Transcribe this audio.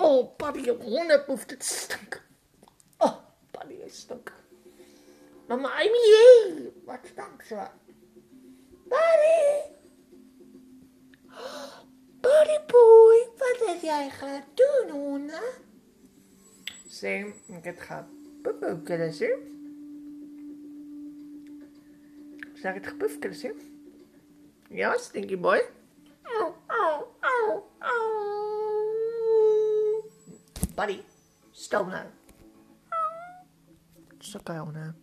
Oh, Paddy, je hondenpoef, het stunk. Oh, Paddy, het stunk. Mama, Amy, wat stank ze? Buddy! Buddy boy, wat heb jij gaan doen, honden? Zeg, ik heb gaan poepen, ze. Zeg het gepuffelen, ze? Ja, stinky boy. Au, buddy, still no. It's okay, I know.